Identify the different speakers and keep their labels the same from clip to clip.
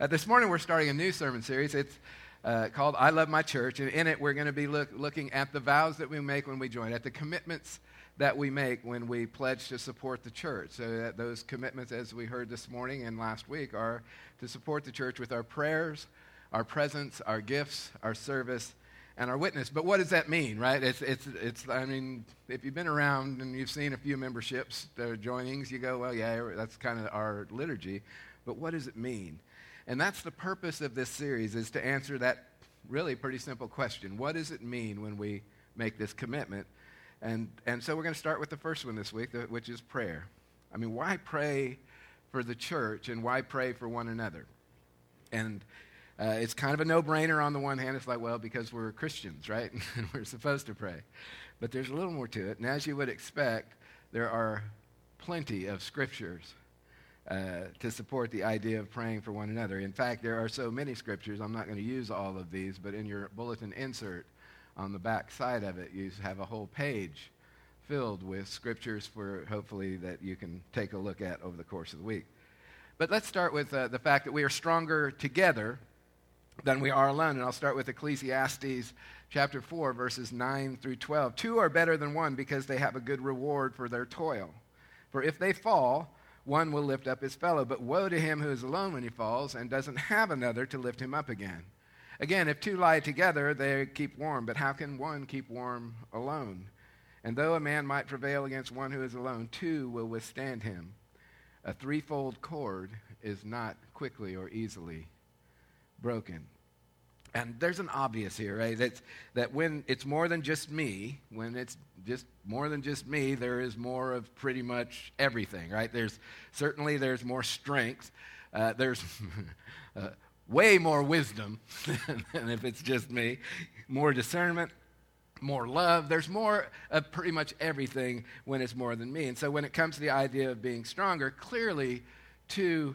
Speaker 1: Uh, this morning we're starting a new sermon series. It's uh, called I Love My Church, and in it we're going to be look, looking at the vows that we make when we join, at the commitments that we make when we pledge to support the church. So that those commitments, as we heard this morning and last week, are to support the church with our prayers, our presence, our gifts, our service, and our witness. But what does that mean, right? It's, it's, it's, I mean, if you've been around and you've seen a few memberships, the joinings, you go, well, yeah, that's kind of our liturgy. But what does it mean? And that's the purpose of this series, is to answer that really pretty simple question. What does it mean when we make this commitment? And, and so we're going to start with the first one this week, which is prayer. I mean, why pray for the church and why pray for one another? And uh, it's kind of a no brainer on the one hand. It's like, well, because we're Christians, right? and we're supposed to pray. But there's a little more to it. And as you would expect, there are plenty of scriptures uh, to support the idea of praying for one another. In fact, there are so many scriptures, I'm not going to use all of these, but in your bulletin insert on the back side of it, you have a whole page filled with scriptures for hopefully that you can take a look at over the course of the week. But let's start with uh, the fact that we are stronger together than we are alone. And I'll start with Ecclesiastes chapter 4, verses 9 through 12. Two are better than one because they have a good reward for their toil. For if they fall, one will lift up his fellow. But woe to him who is alone when he falls and doesn't have another to lift him up again. Again, if two lie together, they keep warm. But how can one keep warm alone? And though a man might prevail against one who is alone, two will withstand him. A threefold cord is not quickly or easily broken. And there's an obvious here, right? That's, that when it's more than just me, when it's just more than just me, there is more of pretty much everything, right? There's certainly there's more strength. Uh, there's uh, way more wisdom than if it's just me. More discernment, more love. There's more of pretty much everything when it's more than me. And so when it comes to the idea of being stronger, clearly two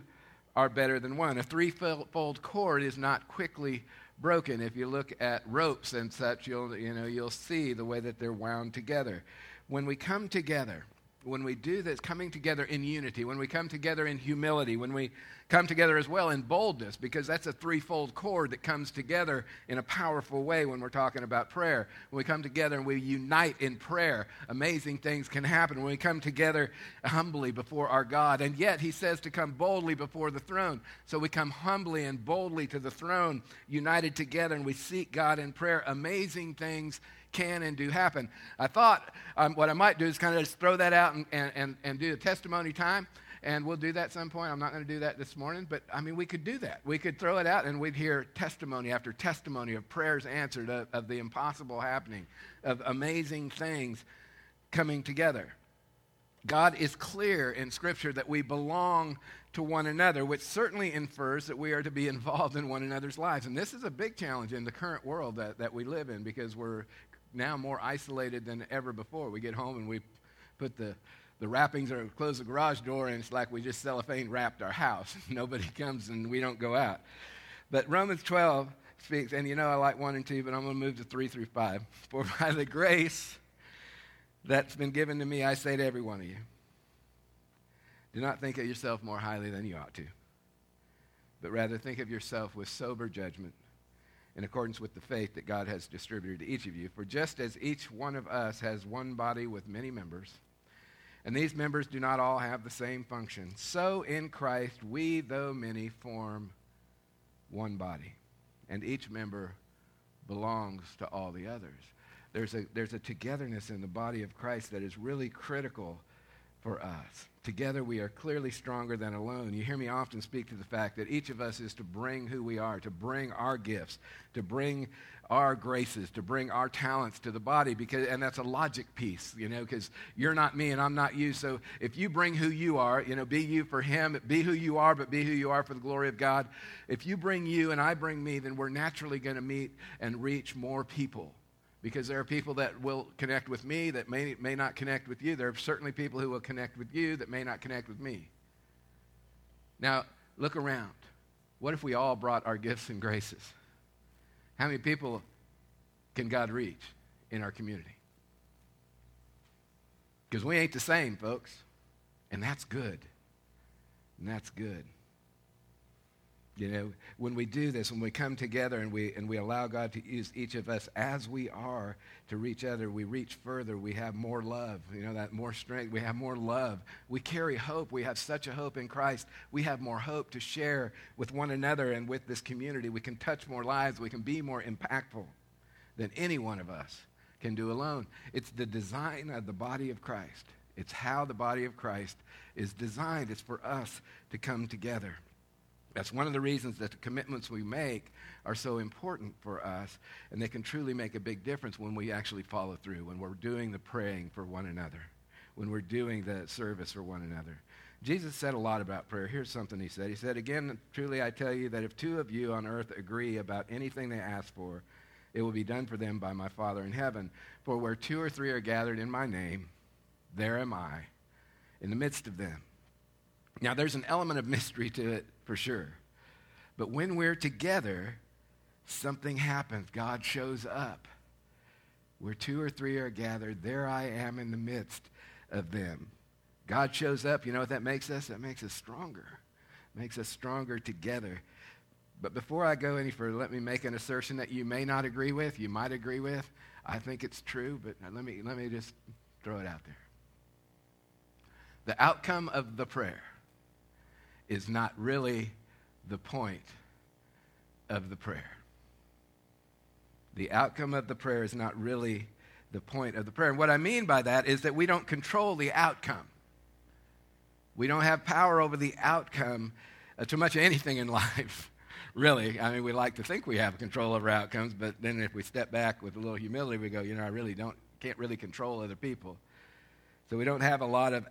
Speaker 1: are better than one. A threefold cord is not quickly broken. If you look at ropes and such, you'll, you know, you'll see the way that they're wound together. When we come together, when we do this, coming together in unity, when we come together in humility, when we come together as well in boldness, because that's a threefold cord that comes together in a powerful way when we're talking about prayer. When we come together and we unite in prayer, amazing things can happen. When we come together humbly before our God, and yet He says to come boldly before the throne. So we come humbly and boldly to the throne, united together, and we seek God in prayer. Amazing things can and do happen. I thought um, what I might do is kind of just throw that out and, and, and do a testimony time. And we'll do that at some point. I'm not going to do that this morning, but I mean, we could do that. We could throw it out and we'd hear testimony after testimony of prayers answered, of, of the impossible happening, of amazing things coming together. God is clear in Scripture that we belong to one another, which certainly infers that we are to be involved in one another's lives. And this is a big challenge in the current world that, that we live in because we're now more isolated than ever before. We get home and we put the, the wrappings or close the garage door, and it's like we just cellophane wrapped our house. Nobody comes and we don't go out. But Romans 12 speaks, and you know I like 1 and 2, but I'm going to move to 3 through 5. For by the grace that's been given to me, I say to every one of you, do not think of yourself more highly than you ought to, but rather think of yourself with sober judgment in accordance with the faith that God has distributed to each of you. For just as each one of us has one body with many members, and these members do not all have the same function, so in Christ we, though many, form one body, and each member belongs to all the others. There's a, there's a togetherness in the body of Christ that is really critical for us. Together we are clearly stronger than alone. You hear me often speak to the fact that each of us is to bring who we are, to bring our gifts, to bring our graces, to bring our talents to the body because and that's a logic piece, you know, because you're not me and I'm not you. So if you bring who you are, you know, be you for him, be who you are, but be who you are for the glory of God. If you bring you and I bring me, then we're naturally going to meet and reach more people because there are people that will connect with me that may, may not connect with you. There are certainly people who will connect with you that may not connect with me. Now, look around. What if we all brought our gifts and graces? How many people can God reach in our community? Because we ain't the same, folks. And that's good. And that's good. You know, when we do this, when we come together and we, and we allow God to use each of us as we are to reach other, we reach further. We have more love, you know, that more strength. We have more love. We carry hope. We have such a hope in Christ. We have more hope to share with one another and with this community. We can touch more lives. We can be more impactful than any one of us can do alone. It's the design of the body of Christ. It's how the body of Christ is designed. It's for us to come together. That's one of the reasons that the commitments we make are so important for us, and they can truly make a big difference when we actually follow through, when we're doing the praying for one another, when we're doing the service for one another. Jesus said a lot about prayer. Here's something he said. He said, Again, truly I tell you that if two of you on earth agree about anything they ask for, it will be done for them by my Father in heaven. For where two or three are gathered in my name, there am I in the midst of them. Now, there's an element of mystery to it for sure. But when we're together, something happens. God shows up. Where two or three are gathered, there I am in the midst of them. God shows up. You know what that makes us? That makes us stronger. makes us stronger together. But before I go any further, let me make an assertion that you may not agree with, you might agree with. I think it's true, but let me, let me just throw it out there. The outcome of the prayer is not really the point of the prayer. The outcome of the prayer is not really the point of the prayer. And what I mean by that is that we don't control the outcome. We don't have power over the outcome uh, to much anything in life, really. I mean, we like to think we have control over outcomes, but then if we step back with a little humility, we go, you know, I really don't, can't really control other people. So we don't have a lot of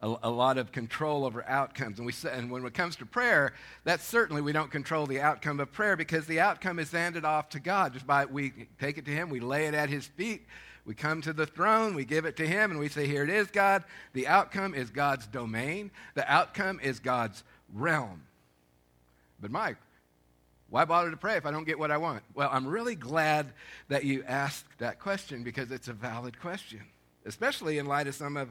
Speaker 1: a, a, lot of control over outcomes. And, we and when it comes to prayer, that's certainly we don't control the outcome of prayer because the outcome is handed off to God. Just by we take it to Him, we lay it at His feet, we come to the throne, we give it to Him, and we say, Here it is, God. The outcome is God's domain, the outcome is God's realm. But, Mike, why bother to pray if I don't get what I want? Well, I'm really glad that you asked that question because it's a valid question, especially in light of some of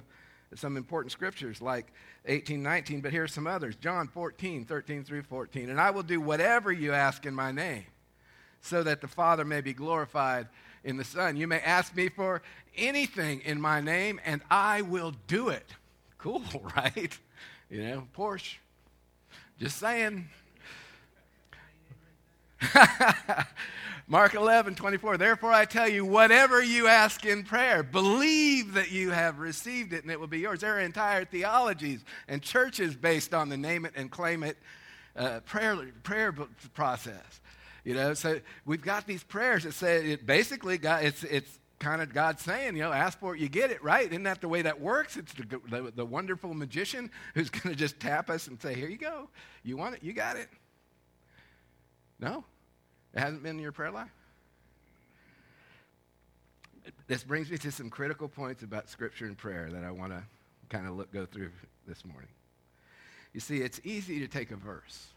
Speaker 1: some important scriptures like 18, 19, but here's some others John 14, 13 through 14. And I will do whatever you ask in my name, so that the Father may be glorified in the Son. You may ask me for anything in my name, and I will do it. Cool, right? You know, Porsche. Just saying. Mark 11, 24. Therefore, I tell you, whatever you ask in prayer, believe that you have received it and it will be yours. There are entire theologies and churches based on the name it and claim it uh, prayer, prayer process. You know, so we've got these prayers that say it basically, God, it's, it's kind of God saying, you know, ask for it, you get it, right? Isn't that the way that works? It's the, the, the wonderful magician who's going to just tap us and say, here you go. You want it, you got it. No? It hasn't been in your prayer life? This brings me to some critical points about Scripture and prayer that I want to kind of go through this morning. You see, it's easy to take a verse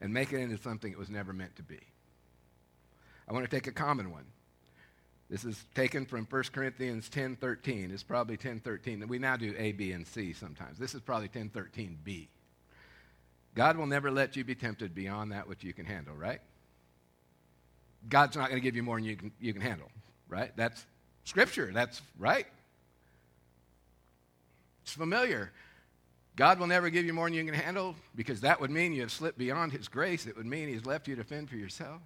Speaker 1: and make it into something it was never meant to be. I want to take a common one. This is taken from 1 Corinthians 10:13. It's probably 10:13. We now do A, B, and C sometimes. This is probably 10:13b. God will never let you be tempted beyond that which you can handle, right? God's not going to give you more than you can, you can handle, right? That's scripture. That's right. It's familiar. God will never give you more than you can handle because that would mean you have slipped beyond His grace. It would mean He's left you to fend for yourself.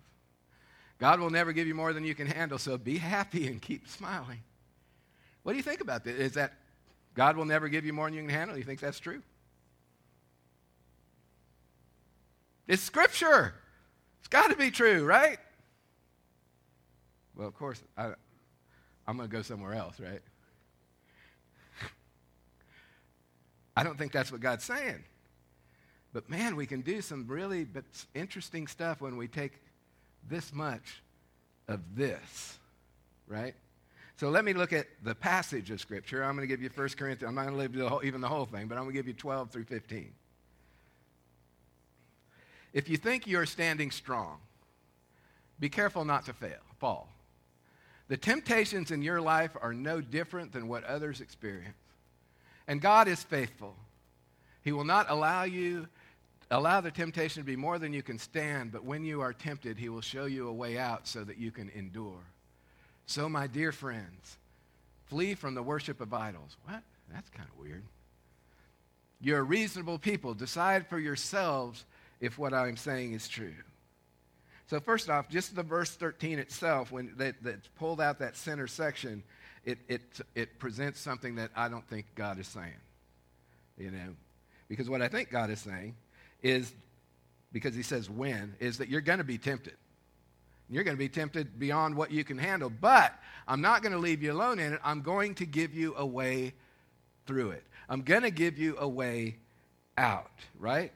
Speaker 1: God will never give you more than you can handle, so be happy and keep smiling. What do you think about that? Is that God will never give you more than you can handle? You think that's true? It's Scripture. It's got to be true, right? Well, of course, I, I'm going to go somewhere else, right? I don't think that's what God's saying. But man, we can do some really interesting stuff when we take this much of this, right? So let me look at the passage of Scripture. I'm going to give you 1 Corinthians. I'm not going to leave the whole, even the whole thing, but I'm going to give you 12 through 15. If you think you're standing strong, be careful not to fail, fall. The temptations in your life are no different than what others experience. And God is faithful. He will not allow you allow the temptation to be more than you can stand, but when you are tempted, he will show you a way out so that you can endure. So, my dear friends, flee from the worship of idols. What? That's kind of weird. You're reasonable people. Decide for yourselves if what I'm saying is true. So, first off, just the verse 13 itself, when that, that's pulled out that center section, it, it, it presents something that I don't think God is saying. You know, because what I think God is saying is, because he says when, is that you're going to be tempted. You're going to be tempted beyond what you can handle, but I'm not going to leave you alone in it. I'm going to give you a way through it. I'm going to give you a way out, right?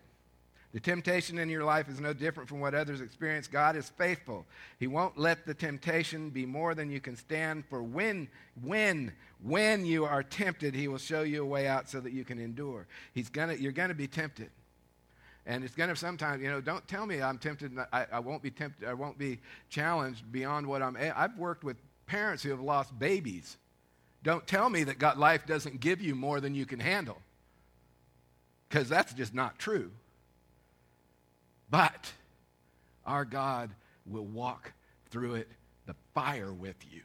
Speaker 1: The temptation in your life is no different from what others experience. God is faithful. He won't let the temptation be more than you can stand. For when, when, when you are tempted, He will show you a way out so that you can endure. He's gonna, you're going to be tempted. And it's going to sometimes, you know, don't tell me I'm tempted. I, I won't be tempted. I won't be challenged beyond what I'm. I've worked with parents who have lost babies. Don't tell me that God, life doesn't give you more than you can handle. Because that's just not true. But our God will walk through it, the fire with you.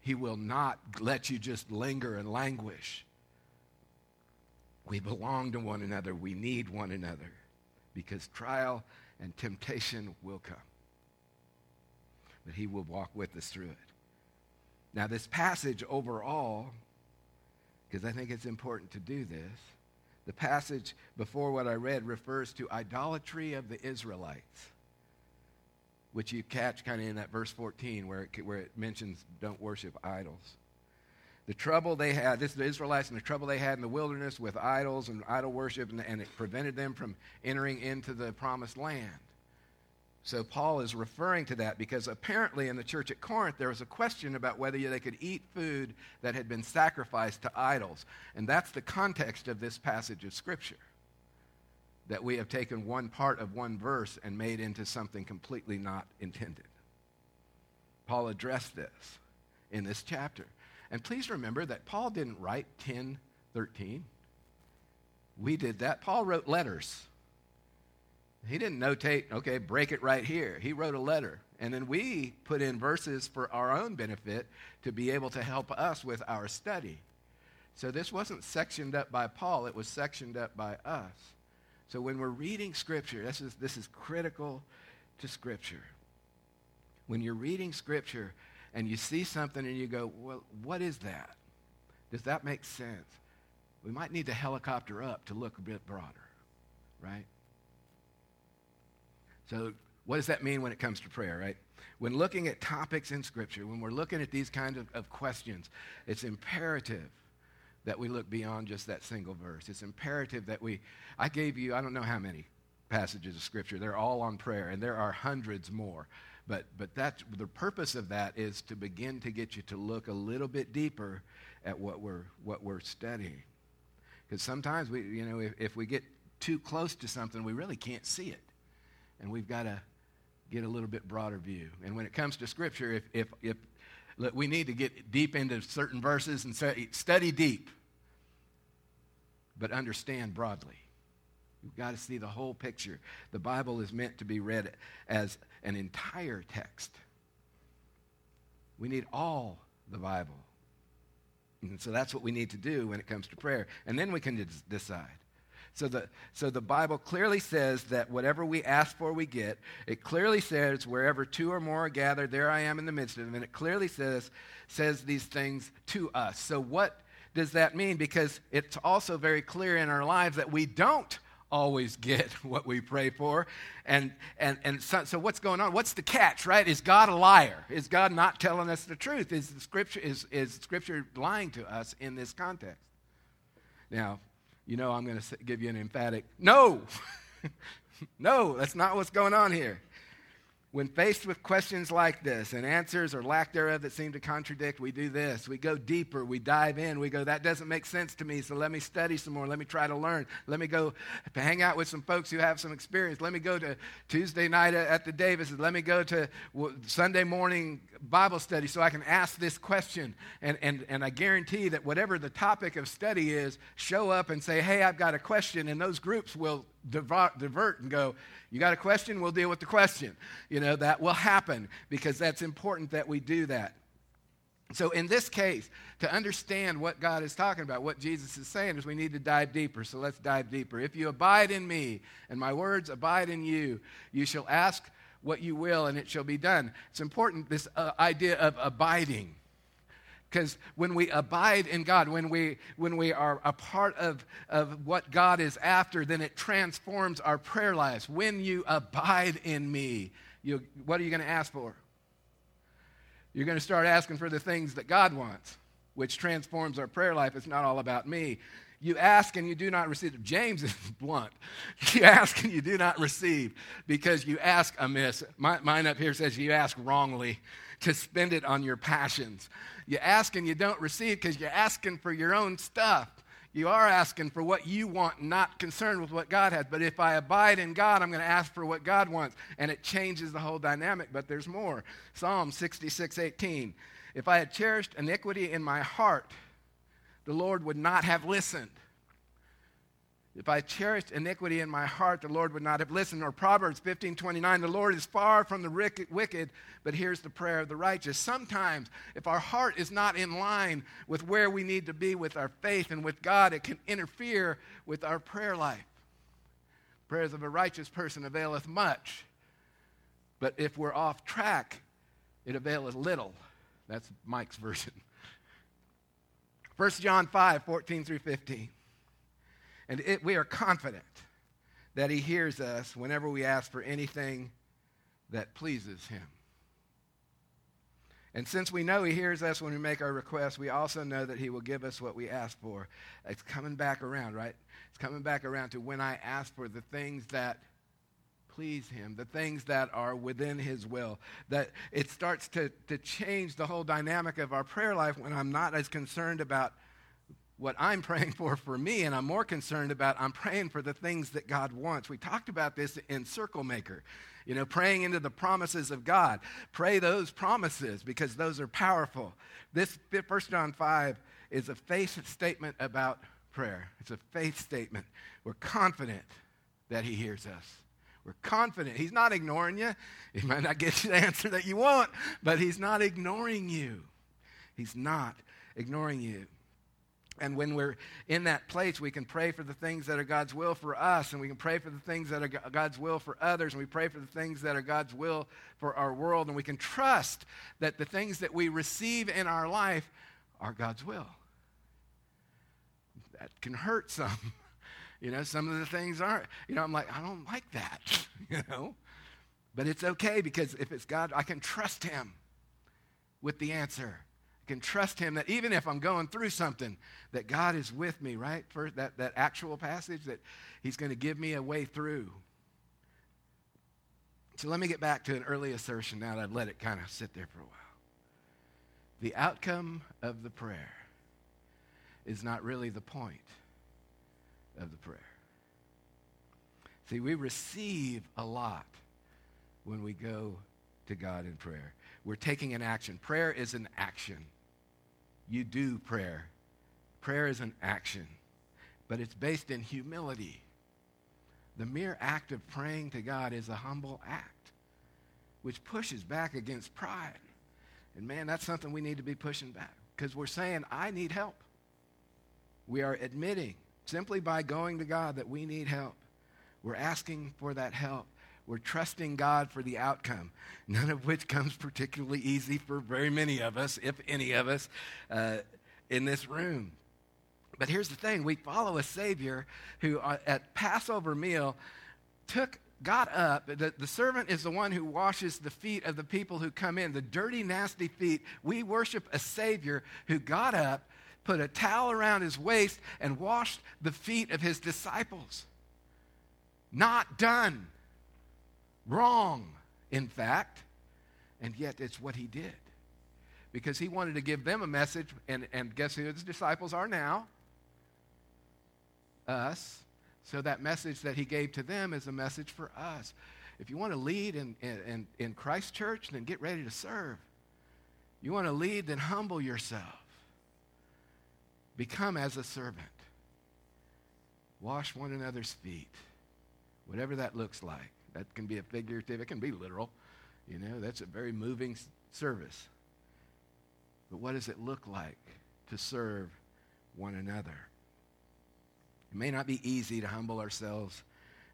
Speaker 1: He will not let you just linger and languish. We belong to one another. We need one another because trial and temptation will come. But He will walk with us through it. Now, this passage overall, because I think it's important to do this, the passage before what I read refers to idolatry of the Israelites, which you catch kind of in that verse 14 where it, where it mentions don't worship idols. The trouble they had, this is the Israelites and the trouble they had in the wilderness with idols and idol worship, and, and it prevented them from entering into the promised land. So Paul is referring to that because apparently in the church at Corinth there was a question about whether they could eat food that had been sacrificed to idols. And that's the context of this passage of Scripture. That we have taken one part of one verse and made into something completely not intended. Paul addressed this in this chapter. And please remember that Paul didn't write 10, 13. We did that. Paul wrote letters. He didn't notate, okay, break it right here. He wrote a letter. And then we put in verses for our own benefit to be able to help us with our study. So this wasn't sectioned up by Paul, it was sectioned up by us. So when we're reading Scripture, this is, this is critical to Scripture. When you're reading Scripture and you see something and you go, well, what is that? Does that make sense? We might need to helicopter up to look a bit broader, right? So, what does that mean when it comes to prayer, right? When looking at topics in Scripture, when we're looking at these kinds of, of questions, it's imperative that we look beyond just that single verse. It's imperative that we, I gave you, I don't know how many passages of Scripture, they're all on prayer, and there are hundreds more. But, but that's, the purpose of that is to begin to get you to look a little bit deeper at what we're, what we're studying. Because sometimes we, you know, if, if we get too close to something, we really can't see it and we've got to get a little bit broader view. And when it comes to Scripture, if, if, if look, we need to get deep into certain verses and study deep, but understand broadly. You've got to see the whole picture. The Bible is meant to be read as an entire text. We need all the Bible. And so that's what we need to do when it comes to prayer. And then we can decide so the, so the Bible clearly says that whatever we ask for, we get. It clearly says, wherever two or more are gathered, there I am in the midst of them. And it clearly says, says these things to us. So what does that mean? Because it's also very clear in our lives that we don't always get what we pray for. And, and, and so, so, what's going on? What's the catch, right? Is God a liar? Is God not telling us the truth? Is, the scripture, is, is Scripture lying to us in this context? Now, you know I'm going to give you an emphatic no. no, that's not what's going on here. When faced with questions like this and answers or lack thereof that seem to contradict, we do this. We go deeper. We dive in. We go, that doesn't make sense to me, so let me study some more. Let me try to learn. Let me go hang out with some folks who have some experience. Let me go to Tuesday night at the Davis. Let me go to Sunday morning Bible study so I can ask this question. And, and, and I guarantee that whatever the topic of study is, show up and say, hey, I've got a question. And those groups will divert, and go, You got a question? We'll deal with the question. You know, that will happen because that's important that we do that. So, in this case, to understand what God is talking about, what Jesus is saying, is we need to dive deeper. So, let's dive deeper. If you abide in me and my words abide in you, you shall ask what you will and it shall be done. It's important, this uh, idea of abiding. Because when we abide in God, when we, when we are a part of, of what God is after, then it transforms our prayer lives. When you abide in me, you, what are you going to ask for? You're going to start asking for the things that God wants, which transforms our prayer life. It's not all about me. You ask and you do not receive. James is blunt. You ask and you do not receive because you ask amiss. My, mine up here says you ask wrongly to spend it on your passions. You ask and you don't receive because you're asking for your own stuff. You are asking for what you want, not concerned with what God has. But if I abide in God, I'm going to ask for what God wants. And it changes the whole dynamic. But there's more. Psalm 66 18. If I had cherished iniquity in my heart, the Lord would not have listened. If I cherished iniquity in my heart, the Lord would not have listened. Or Proverbs 15 29, the Lord is far from the wicked, but here's the prayer of the righteous. Sometimes, if our heart is not in line with where we need to be with our faith and with God, it can interfere with our prayer life. Prayers of a righteous person availeth much, but if we're off track, it availeth little. That's Mike's version. 1 John 5 14 through 15. And it, we are confident that He hears us whenever we ask for anything that pleases Him. And since we know He hears us when we make our requests, we also know that He will give us what we ask for. It's coming back around, right? It's coming back around to when I ask for the things that please Him, the things that are within His will. That it starts to, to change the whole dynamic of our prayer life when I'm not as concerned about what I'm praying for for me, and I'm more concerned about I'm praying for the things that God wants. We talked about this in Circle Maker, you know, praying into the promises of God. Pray those promises because those are powerful. This 1 John 5 is a faith statement about prayer. It's a faith statement. We're confident that He hears us. We're confident. He's not ignoring you. He might not get you the answer that you want, but He's not ignoring you. He's not ignoring you. And when we're in that place, we can pray for the things that are God's will for us, and we can pray for the things that are God's will for others, and we pray for the things that are God's will for our world, and we can trust that the things that we receive in our life are God's will. That can hurt some. You know, some of the things aren't. You know, I'm like, I don't like that, you know. But it's okay because if it's God, I can trust Him with the answer can trust him that even if I'm going through something, that God is with me, right? For that, that actual passage, that he's going to give me a way through. So let me get back to an early assertion now that I've let it kind of sit there for a while. The outcome of the prayer is not really the point of the prayer. See, we receive a lot when we go to God in prayer. We're taking an action. Prayer is an action you do prayer. Prayer is an action, but it's based in humility. The mere act of praying to God is a humble act, which pushes back against pride. And man, that's something we need to be pushing back because we're saying, I need help. We are admitting simply by going to God that we need help. We're asking for that help. We're trusting God for the outcome, none of which comes particularly easy for very many of us, if any of us, uh, in this room. But here's the thing we follow a Savior who, uh, at Passover meal, took got up. The, the servant is the one who washes the feet of the people who come in, the dirty, nasty feet. We worship a Savior who got up, put a towel around his waist, and washed the feet of his disciples. Not done. Wrong, in fact. And yet it's what he did. Because he wanted to give them a message, and, and guess who his disciples are now? Us. So that message that he gave to them is a message for us. If you want to lead in, in, in Christ Church, then get ready to serve. You want to lead, then humble yourself. Become as a servant. Wash one another's feet. Whatever that looks like. That can be a figurative, it can be literal. You know, that's a very moving service. But what does it look like to serve one another? It may not be easy to humble ourselves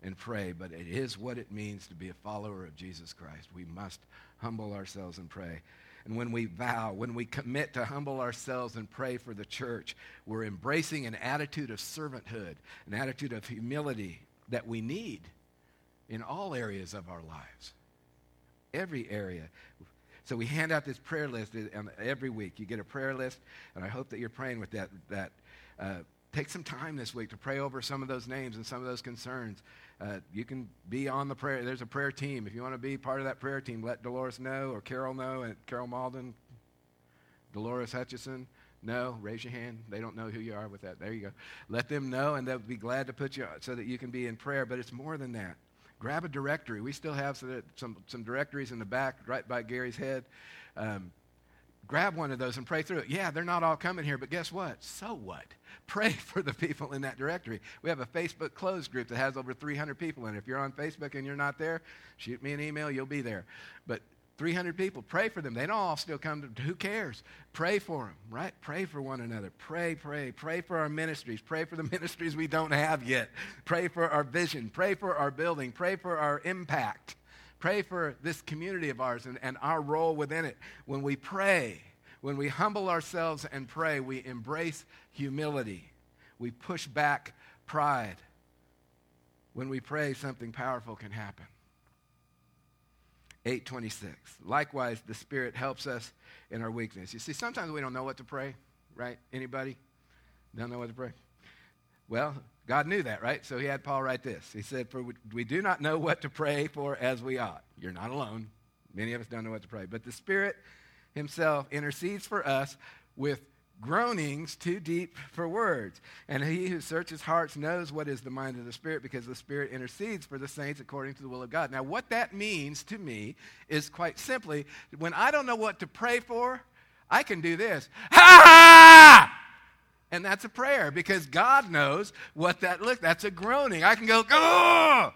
Speaker 1: and pray, but it is what it means to be a follower of Jesus Christ. We must humble ourselves and pray. And when we vow, when we commit to humble ourselves and pray for the church, we're embracing an attitude of servanthood, an attitude of humility that we need in all areas of our lives. Every area. So we hand out this prayer list every week. You get a prayer list, and I hope that you're praying with that. that uh, take some time this week to pray over some of those names and some of those concerns. Uh, you can be on the prayer. There's a prayer team. If you want to be part of that prayer team, let Dolores know or Carol know, and Carol Malden, Dolores Hutchison. No, raise your hand. They don't know who you are with that. There you go. Let them know, and they'll be glad to put you so that you can be in prayer. But it's more than that. Grab a directory. We still have some, some directories in the back, right by Gary's head. Um, grab one of those and pray through it. Yeah, they're not all coming here, but guess what? So what? Pray for the people in that directory. We have a Facebook closed group that has over 300 people in it. If you're on Facebook and you're not there, shoot me an email, you'll be there. But 300 people, pray for them. They don't all still come to, who cares? Pray for them, right? Pray for one another. Pray, pray. Pray for our ministries. Pray for the ministries we don't have yet. Pray for our vision. Pray for our building. Pray for our impact. Pray for this community of ours and, and our role within it. When we pray, when we humble ourselves and pray, we embrace humility. We push back pride. When we pray, something powerful can happen. 826. Likewise, the Spirit helps us in our weakness. You see, sometimes we don't know what to pray, right? Anybody? Don't know what to pray? Well, God knew that, right? So he had Paul write this. He said, For we do not know what to pray for as we ought. You're not alone. Many of us don't know what to pray. But the Spirit himself intercedes for us with groanings too deep for words. And he who searches hearts knows what is the mind of the Spirit because the Spirit intercedes for the saints according to the will of God. Now, what that means to me is quite simply when I don't know what to pray for, I can do this. Ha! And that's a prayer because God knows what that looks. That's a groaning. I can go, oh!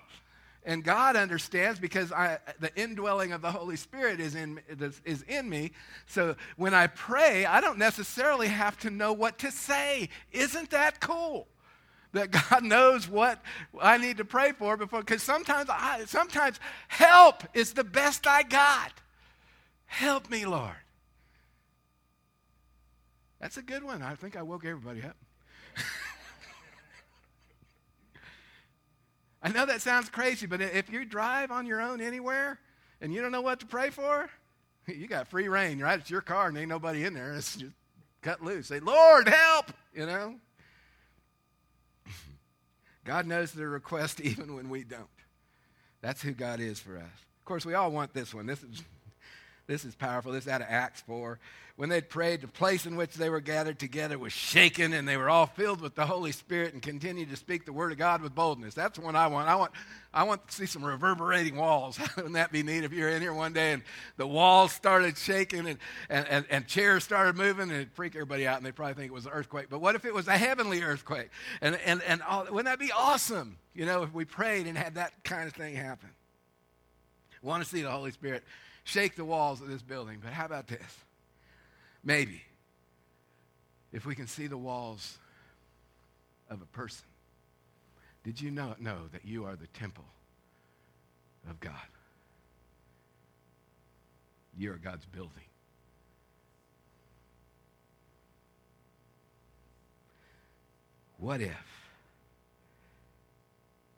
Speaker 1: And God understands because I, the indwelling of the Holy Spirit is in, is in me. So when I pray, I don't necessarily have to know what to say. Isn't that cool? That God knows what I need to pray for before, because sometimes, I, sometimes help is the best I got. Help me, Lord. That's a good one. I think I woke everybody up. I know that sounds crazy, but if you drive on your own anywhere and you don't know what to pray for, you got free rein, right? It's your car and ain't nobody in there. It's just cut loose. Say, Lord, help, you know? God knows the request even when we don't. That's who God is for us. Of course, we all want this one. This is this is powerful. This is out of Acts 4. When they prayed, the place in which they were gathered together was shaken, and they were all filled with the Holy Spirit and continued to speak the word of God with boldness. That's the one I want. I want, I want to see some reverberating walls. Wouldn't that be neat if you're in here one day and the walls started shaking and, and, and, and chairs started moving and it'd freak everybody out and they'd probably think it was an earthquake. But what if it was a heavenly earthquake? And, and, and all, wouldn't that be awesome? You know, if we prayed and had that kind of thing happen. want to see the Holy Spirit shake the walls of this building. But how about this? Maybe if we can see the walls of a person. Did you not know that you are the temple of God? You are God's building. What if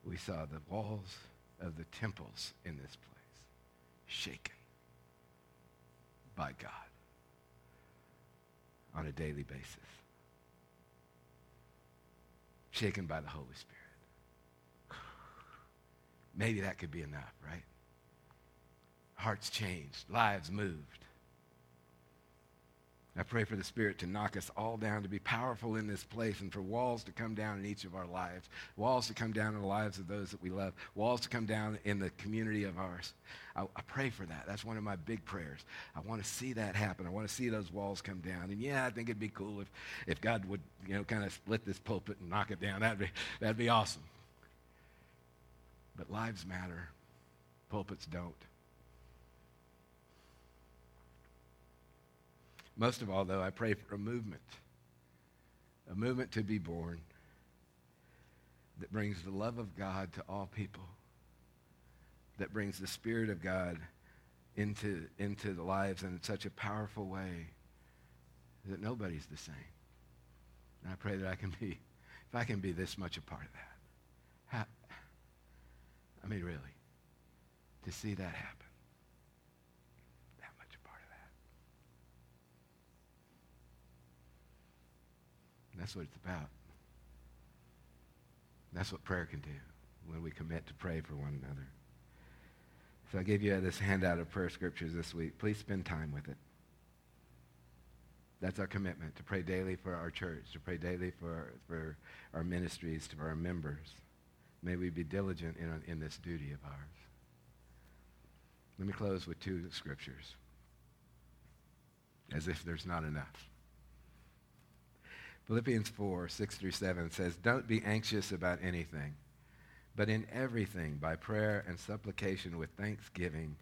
Speaker 1: we saw the walls of the temples in this place shaken? By God on a daily basis. Shaken by the Holy Spirit. Maybe that could be enough, right? Hearts changed, lives moved. I pray for the Spirit to knock us all down, to be powerful in this place, and for walls to come down in each of our lives, walls to come down in the lives of those that we love, walls to come down in the community of ours. I, I pray for that. That's one of my big prayers. I want to see that happen. I want to see those walls come down. And yeah, I think it'd be cool if, if God would, you know, kind of split this pulpit and knock it down. That'd be, that'd be awesome. But lives matter. Pulpits don't. Most of all, though, I pray for a movement, a movement to be born that brings the love of God to all people, that brings the Spirit of God into, into the lives in such a powerful way that nobody's the same. And I pray that I can be, if I can be this much a part of that. I mean, really, to see that happen. That much a part of that. And that's what it's about. That's what prayer can do when we commit to pray for one another. So I gave you this handout of prayer scriptures this week. Please spend time with it. That's our commitment, to pray daily for our church, to pray daily for, for our ministries, for our members. May we be diligent in, in this duty of ours. Let me close with two scriptures, as if there's not enough. Philippians 4, 6 through 7 says, Don't be anxious about anything, but in everything, by prayer and supplication with thanksgiving,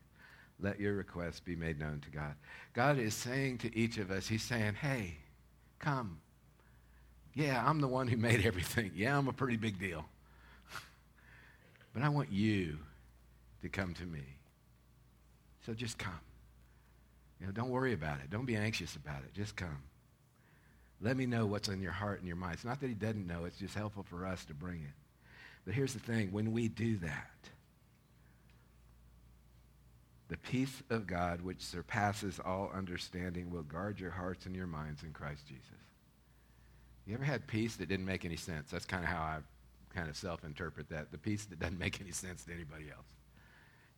Speaker 1: let your requests be made known to God. God is saying to each of us, He's saying, Hey, come. Yeah, I'm the one who made everything. Yeah, I'm a pretty big deal. but I want you to come to me. So just come. You know, don't worry about it. Don't be anxious about it. Just come. Let me know what's in your heart and your mind. It's not that he doesn't know, it's just helpful for us to bring it. But here's the thing when we do that, the peace of God, which surpasses all understanding, will guard your hearts and your minds in Christ Jesus. You ever had peace that didn't make any sense? That's kind of how I kind of self interpret that. The peace that doesn't make any sense to anybody else.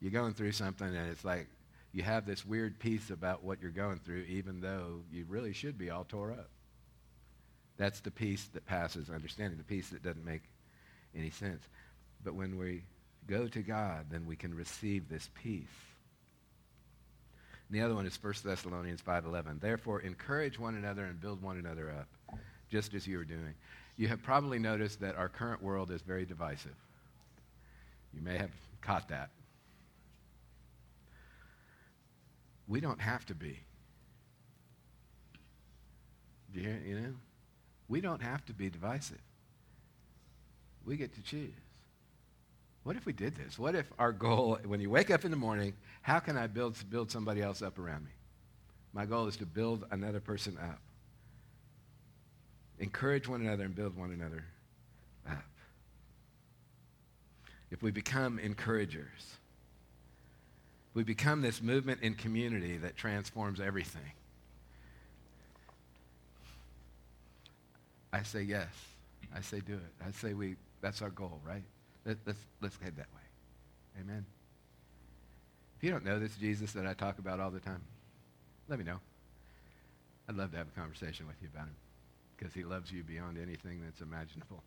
Speaker 1: You're going through something, and it's like you have this weird peace about what you're going through, even though you really should be all tore up. That's the peace that passes understanding, the peace that doesn't make any sense. But when we go to God, then we can receive this peace. And the other one is 1 Thessalonians 5.11. Therefore, encourage one another and build one another up, just as you are doing. You have probably noticed that our current world is very divisive. You may have caught that. We don't have to be. Do you, hear? you know? We don't have to be divisive. We get to choose. What if we did this? What if our goal, when you wake up in the morning, how can I build, build somebody else up around me? My goal is to build another person up. Encourage one another and build one another up. If we become encouragers, we become this movement in community that transforms everything. I say yes. I say do it. I say we, that's our goal, right? Let, let's, let's head that way. Amen. If you don't know this Jesus that I talk about all the time, let me know. I'd love to have a conversation with you about him because he loves you beyond anything that's imaginable.